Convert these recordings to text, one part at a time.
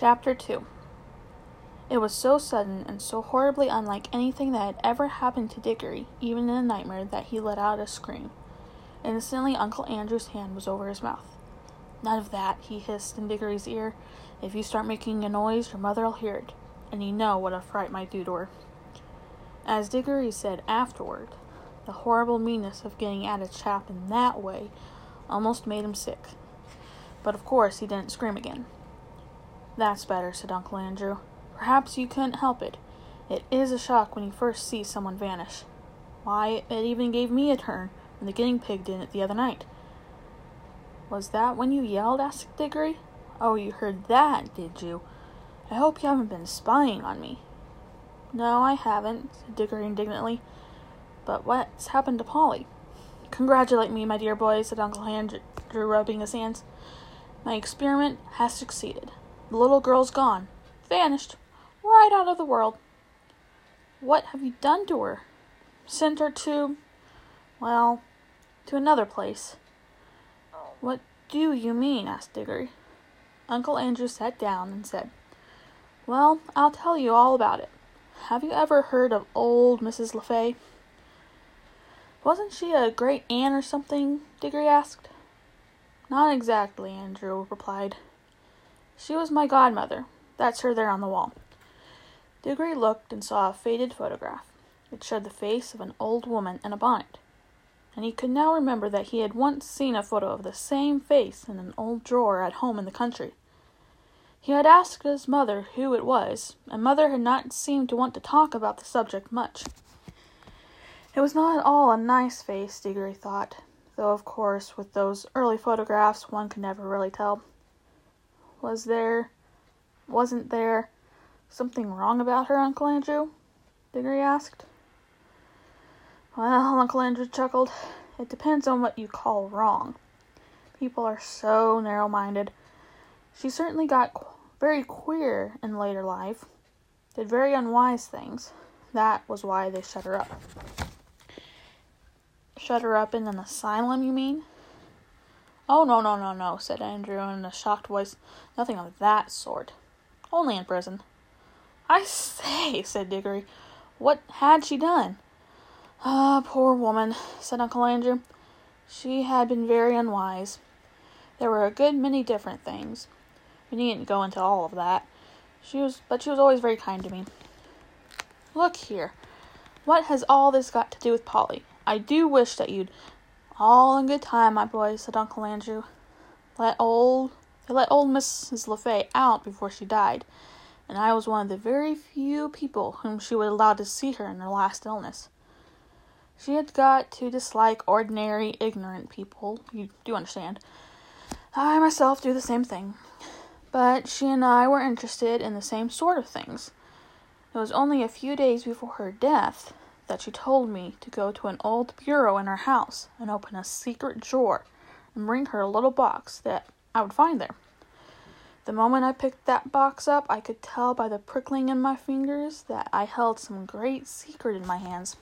Chapter 2 It was so sudden and so horribly unlike anything that had ever happened to Digory, even in a nightmare, that he let out a scream. Instantly, Uncle Andrew's hand was over his mouth. None of that, he hissed in Digory's ear. If you start making a noise, your mother'll hear it, and you know what a fright might do to her. As Digory said afterward, the horrible meanness of getting at a chap in that way almost made him sick. But of course he didn't scream again. That's better, said Uncle Andrew. Perhaps you couldn't help it. It is a shock when you first see someone vanish. Why, it even gave me a turn when the guinea pig did it the other night. Was that when you yelled? asked Digory. Oh, you heard that, did you? I hope you haven't been spying on me. No, I haven't, said Digory indignantly. But what's happened to Polly? Congratulate me, my dear boy, said Uncle Andrew, rubbing his hands. My experiment has succeeded. The little girl's gone. Vanished. Right out of the world. What have you done to her? Sent her to. well, to another place. What do you mean? asked Digory. Uncle Andrew sat down and said, Well, I'll tell you all about it. Have you ever heard of old Mrs. LeFay? Wasn't she a great aunt or something? Digory asked. Not exactly, Andrew replied. She was my godmother. That's her there on the wall. Digory looked and saw a faded photograph. It showed the face of an old woman in a bonnet, and he could now remember that he had once seen a photo of the same face in an old drawer at home in the country. He had asked his mother who it was, and mother had not seemed to want to talk about the subject much. It was not at all a nice face, Digory thought, though of course with those early photographs one could never really tell. Was there, wasn't there, something wrong about her, Uncle Andrew? Digory asked. Well, Uncle Andrew chuckled, it depends on what you call wrong. People are so narrow minded. She certainly got qu- very queer in later life, did very unwise things. That was why they shut her up. Shut her up in an asylum, you mean? Oh, no, no, no, no, said Andrew in a shocked voice. Nothing of that sort. Only in prison. I say, said Digory, what had she done? Ah, poor woman, said Uncle Andrew. She had been very unwise. There were a good many different things. We needn't go into all of that. She was, but she was always very kind to me. Look here, what has all this got to do with Polly? I do wish that you'd all in good time, my boy, said Uncle Andrew. Let old they let old Mrs. LeFay out before she died, and I was one of the very few people whom she would allow to see her in her last illness. She had got to dislike ordinary, ignorant people, you do understand. I myself do the same thing. But she and I were interested in the same sort of things. It was only a few days before her death that she told me to go to an old bureau in her house and open a secret drawer and bring her a little box that I would find there. The moment I picked that box up, I could tell by the prickling in my fingers that I held some great secret in my hands.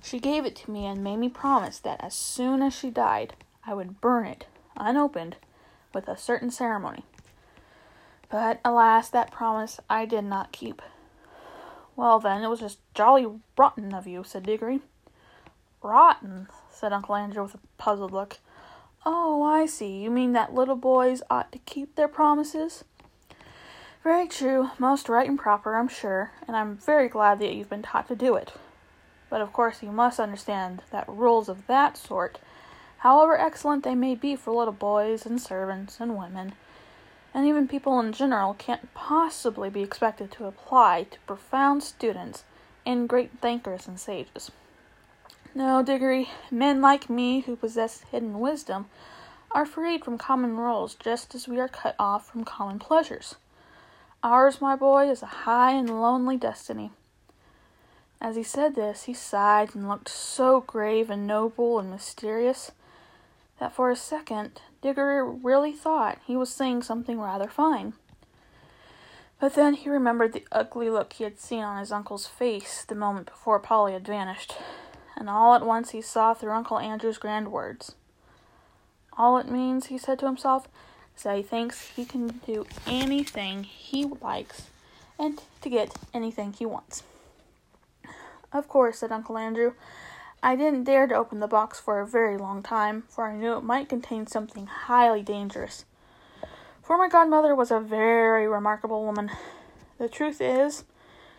She gave it to me and made me promise that as soon as she died, I would burn it, unopened, with a certain ceremony. But alas, that promise I did not keep. Well, then, it was just jolly rotten of you, said Digory. Rotten, said Uncle Andrew with a puzzled look. Oh, I see. You mean that little boys ought to keep their promises? Very true, most right and proper, I'm sure, and I'm very glad that you've been taught to do it. But of course, you must understand that rules of that sort, however excellent they may be for little boys and servants and women, and even people in general can't possibly be expected to apply to profound students and great thinkers and sages. No, Digory, men like me who possess hidden wisdom are freed from common rules just as we are cut off from common pleasures. Ours, my boy, is a high and lonely destiny. As he said this, he sighed and looked so grave and noble and mysterious that for a second Digory really thought he was saying something rather fine. But then he remembered the ugly look he had seen on his uncle's face the moment before Polly had vanished, and all at once he saw through Uncle Andrew's grand words. All it means, he said to himself, So he thinks he can do anything he likes and to get anything he wants. Of course, said Uncle Andrew. I didn't dare to open the box for a very long time, for I knew it might contain something highly dangerous. For my godmother was a very remarkable woman. The truth is,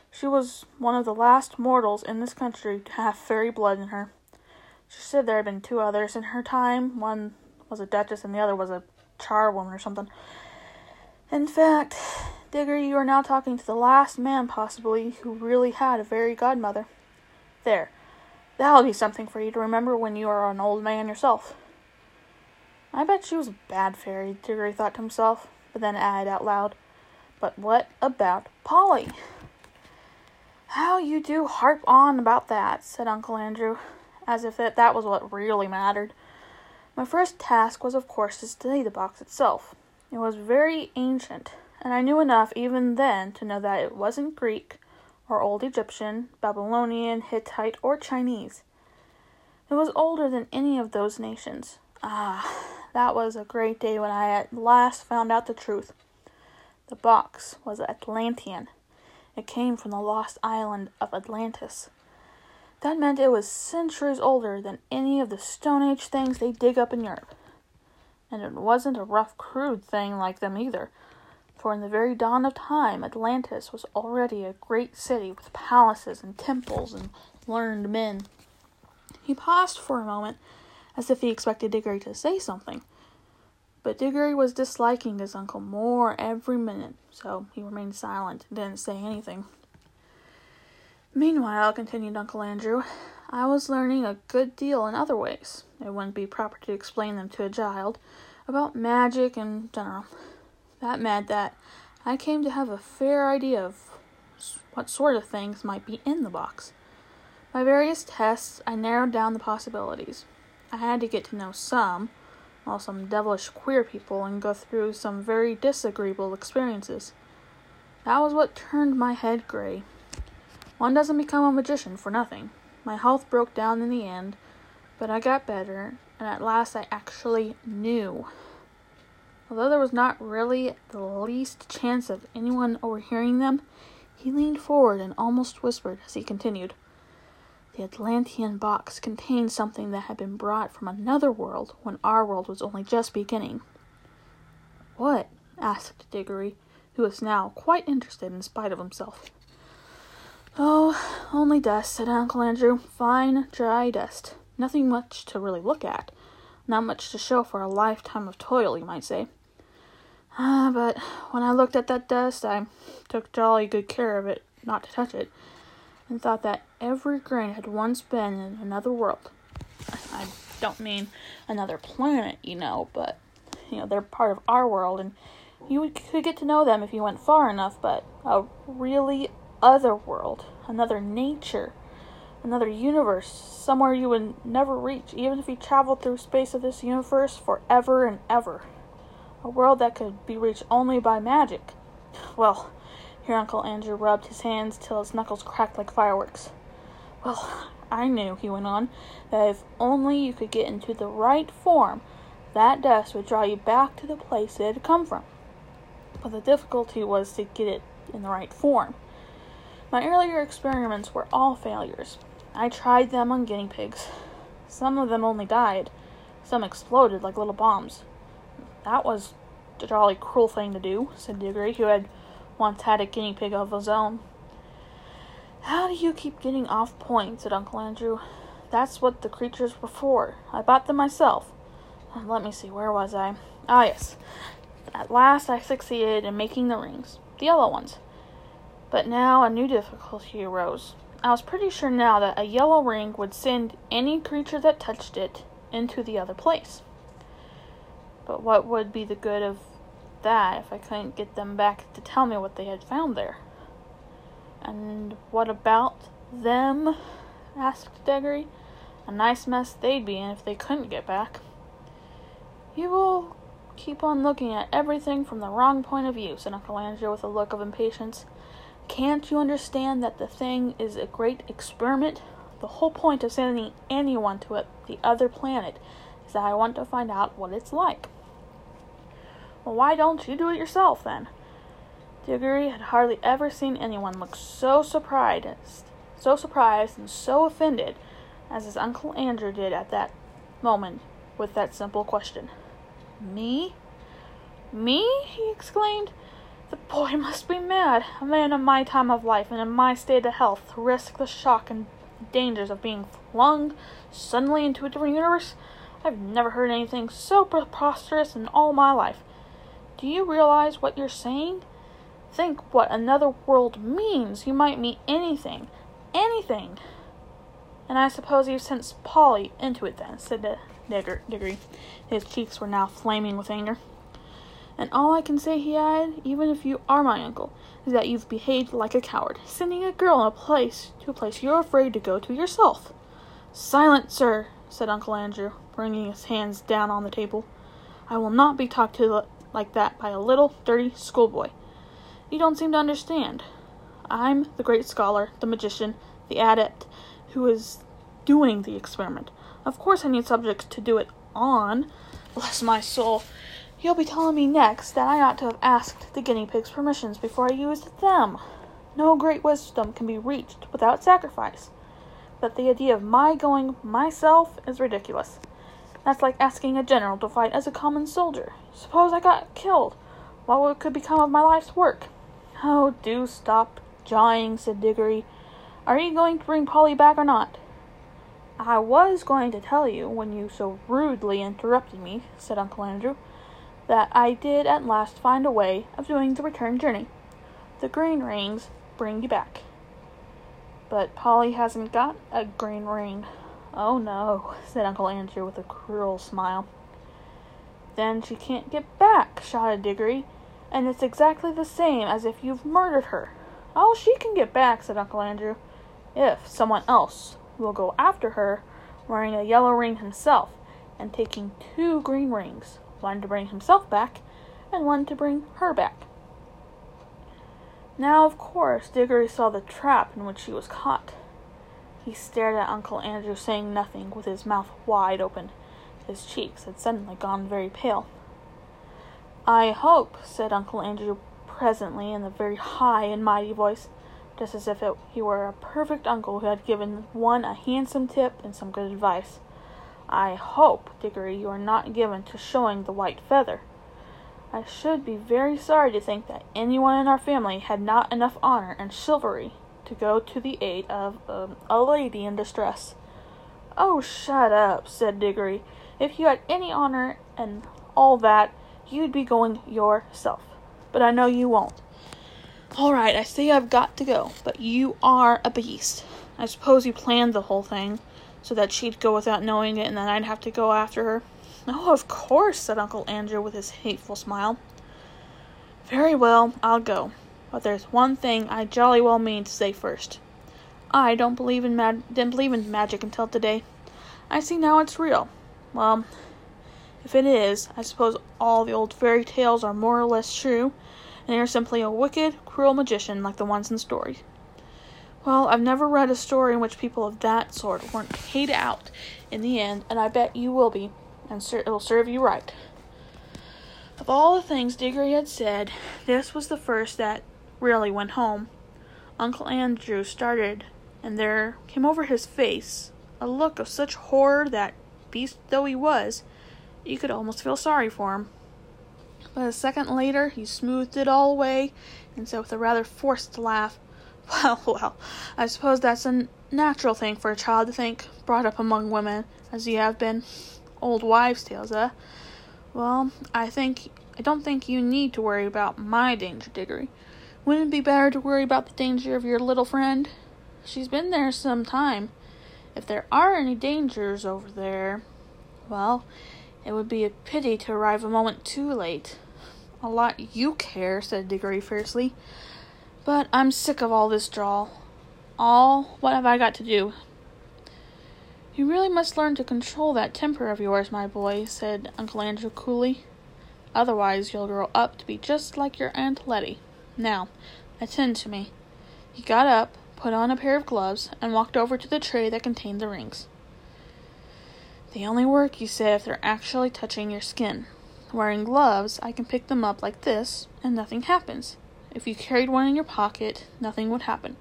she was one of the last mortals in this country to have fairy blood in her. She said there had been two others in her time. One was a duchess, and the other was a charwoman or something. In fact, Digger, you are now talking to the last man, possibly, who really had a fairy godmother. There. That'll be something for you to remember when you are an old man yourself. I bet she was a bad fairy, Digory thought to himself, but then added out loud, But what about Polly? How you do harp on about that, said Uncle Andrew, as if it, that was what really mattered. My first task was, of course, to study the box itself. It was very ancient, and I knew enough even then to know that it wasn't Greek or Old Egyptian, Babylonian, Hittite, or Chinese. It was older than any of those nations. Ah, that was a great day when I at last found out the truth. The box was Atlantean. It came from the lost island of Atlantis. That meant it was centuries older than any of the Stone Age things they dig up in Europe. And it wasn't a rough, crude thing like them either for in the very dawn of time Atlantis was already a great city with palaces and temples and learned men. He paused for a moment, as if he expected Digory to say something. But Digory was disliking his uncle more every minute, so he remained silent and didn't say anything. Meanwhile, continued Uncle Andrew, I was learning a good deal in other ways. It wouldn't be proper to explain them to a child about magic in general. That meant that I came to have a fair idea of what sort of things might be in the box. By various tests, I narrowed down the possibilities. I had to get to know some, while some devilish queer people, and go through some very disagreeable experiences. That was what turned my head gray. One doesn't become a magician for nothing. My health broke down in the end, but I got better, and at last I actually knew. Although there was not really the least chance of anyone overhearing them, he leaned forward and almost whispered as he continued. The Atlantean box contained something that had been brought from another world when our world was only just beginning. What? asked Digory, who was now quite interested in spite of himself. Oh, only dust, said Uncle Andrew. Fine, dry dust. Nothing much to really look at. Not much to show for a lifetime of toil, you might say. Uh, but when I looked at that dust, I took jolly good care of it not to touch it, and thought that every grain had once been in another world. I don't mean another planet, you know, but you know they're part of our world, and you could get to know them if you went far enough. But a really other world, another nature, another universe, somewhere you would never reach, even if you traveled through space of this universe forever and ever a world that could be reached only by magic. Well, here Uncle Andrew rubbed his hands till his knuckles cracked like fireworks. Well, I knew, he went on, that if only you could get into the right form, that dust would draw you back to the place it had come from. But the difficulty was to get it in the right form. My earlier experiments were all failures. I tried them on guinea pigs. Some of them only died, some exploded like little bombs. That was a jolly cruel thing to do, said Digory, who had once had a guinea pig of his own. How do you keep getting off point? said Uncle Andrew. That's what the creatures were for. I bought them myself. Let me see, where was I? Ah, yes. At last I succeeded in making the rings, the yellow ones. But now a new difficulty arose. I was pretty sure now that a yellow ring would send any creature that touched it into the other place. But what would be the good of that if I couldn't get them back to tell me what they had found there? And what about them? asked Digory. A nice mess they'd be in if they couldn't get back. You will keep on looking at everything from the wrong point of view, said Uncle Andrew with a look of impatience. Can't you understand that the thing is a great experiment? The whole point of sending anyone to it, the other planet is that I want to find out what it's like. Well, why don't you do it yourself then? Digory had hardly ever seen anyone look so surprised, so surprised and so offended as his Uncle Andrew did at that moment with that simple question. Me? Me? he exclaimed. The boy must be mad. A man in my time of life and in my state of health to risk the shock and dangers of being flung suddenly into a different universe? I've never heard anything so preposterous in all my life. Do you realize what you're saying? Think what another world means. You might mean anything. Anything. And I suppose you've sent Polly into it then, said the Digger, Digory. His cheeks were now flaming with anger. And all I can say, he added, even if you are my uncle, is that you've behaved like a coward, sending a girl in a place to a place you're afraid to go to yourself. Silence, sir, said Uncle Andrew, bringing his hands down on the table. I will not be talked to like that by a little dirty schoolboy. You don't seem to understand. I'm the great scholar, the magician, the adept, who is doing the experiment. Of course, I need subjects to do it on. Bless my soul. You'll be telling me next that I ought to have asked the guinea pigs' permissions before I used them. No great wisdom can be reached without sacrifice. But the idea of my going myself is ridiculous. That's like asking a general to fight as a common soldier. Suppose I got killed. What could become of my life's work? Oh, do stop jawing, said Digory. Are you going to bring Polly back or not? I was going to tell you, when you so rudely interrupted me, said Uncle Andrew, that I did at last find a way of doing the return journey. The green rings bring you back. But Polly hasn't got a green ring. Oh no, said Uncle Andrew with a cruel smile. Then she can't get back, shouted Digory and it's exactly the same as if you've murdered her. Oh, she can get back, said Uncle Andrew, if someone else will go after her wearing a yellow ring himself and taking two green rings, one to bring himself back and one to bring her back. Now, of course, Digory saw the trap in which he was caught. He stared at Uncle Andrew, saying nothing, with his mouth wide open. His cheeks had suddenly gone very pale. I hope, said Uncle Andrew presently in a very high and mighty voice, just as if it, he were a perfect uncle who had given one a handsome tip and some good advice. I hope, Digory, you are not given to showing the white feather. I should be very sorry to think that anyone in our family had not enough honor and chivalry to go to the aid of um, a lady in distress. Oh, shut up, said Digory. If you had any honor and all that, you'd be going yourself. But I know you won't. All right, I see I've got to go, but you are a beast. I suppose you planned the whole thing so that she'd go without knowing it and then I'd have to go after her. Oh, of course, said Uncle Andrew with his hateful smile. Very well, I'll go. But there's one thing I jolly well mean to say first. I don't believe in mag- didn't believe in magic until today. I see now it's real. Well, if it is, I suppose all the old fairy tales are more or less true, and you're simply a wicked, cruel magician like the ones in stories. Well, I've never read a story in which people of that sort weren't paid out in the end, and I bet you will be, and it will serve you right. Of all the things Digory had said, this was the first that really went home. Uncle Andrew started, and there came over his face a look of such horror that, beast though he was, you could almost feel sorry for him. But a second later, he smoothed it all away and said with a rather forced laugh, Well, well, I suppose that's a natural thing for a child to think, brought up among women, as you have been. Old wives' tales, eh? Well, I think I don't think you need to worry about my danger, Digory. Wouldn't it be better to worry about the danger of your little friend? She's been there some time. If there are any dangers over there, well, it would be a pity to arrive a moment too late. A lot you care, said Digory fiercely. But I'm sick of all this drawl. All what have I got to do? You really must learn to control that temper of yours, my boy, said Uncle Andrew coolly. Otherwise you'll grow up to be just like your Aunt Letty. Now, attend to me. He got up, put on a pair of gloves, and walked over to the tray that contained the rings. They only work, you say, if they're actually touching your skin. Wearing gloves, I can pick them up like this, and nothing happens. If you carried one in your pocket, nothing would happen.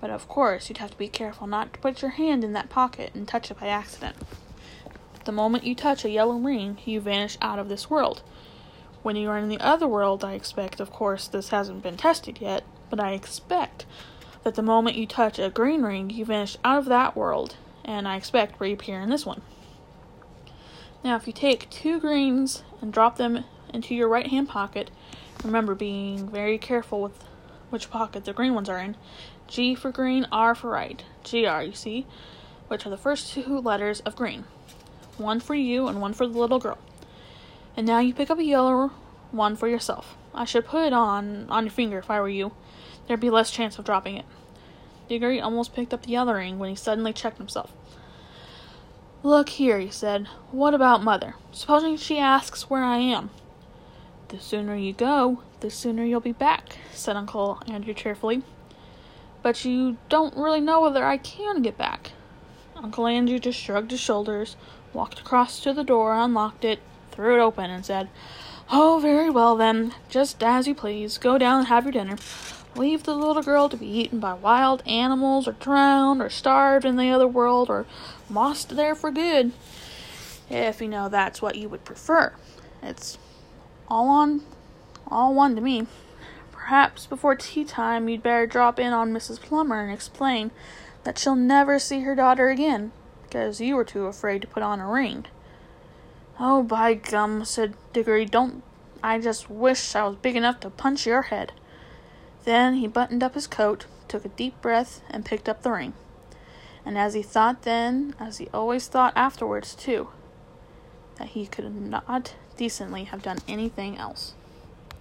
But of course, you'd have to be careful not to put your hand in that pocket and touch it by accident. The moment you touch a yellow ring, you vanish out of this world. When you are in the other world, I expect, of course, this hasn't been tested yet, but I expect that the moment you touch a green ring, you vanish out of that world, and I expect reappear in this one. Now, if you take two greens and drop them into your right hand pocket, remember being very careful with which pocket the green ones are in. G for green, R for right. GR, you see, which are the first two letters of green. One for you and one for the little girl. And now you pick up a yellow one for yourself. I should put it on on your finger if I were you. There'd be less chance of dropping it. Digory almost picked up the other ring when he suddenly checked himself. Look here, he said. What about mother? Supposing she asks where I am? The sooner you go, the sooner you'll be back, said Uncle Andrew cheerfully. But you don't really know whether I can get back. Uncle Andrew just shrugged his shoulders, walked across to the door, unlocked it, threw it open, and said, Oh, very well then, just as you please. Go down and have your dinner. Leave the little girl to be eaten by wild animals, or drowned, or starved in the other world, or lost there for good. If you know that's what you would prefer. It's all on, all one to me. Perhaps before tea time you'd better drop in on Mrs. Plummer and explain that she'll never see her daughter again, because you were too afraid to put on a ring. Oh, by gum, said Digory, don't. I just wish I was big enough to punch your head. Then he buttoned up his coat, took a deep breath, and picked up the ring. And as he thought then, as he always thought afterwards, too, that he could not decently have done anything else.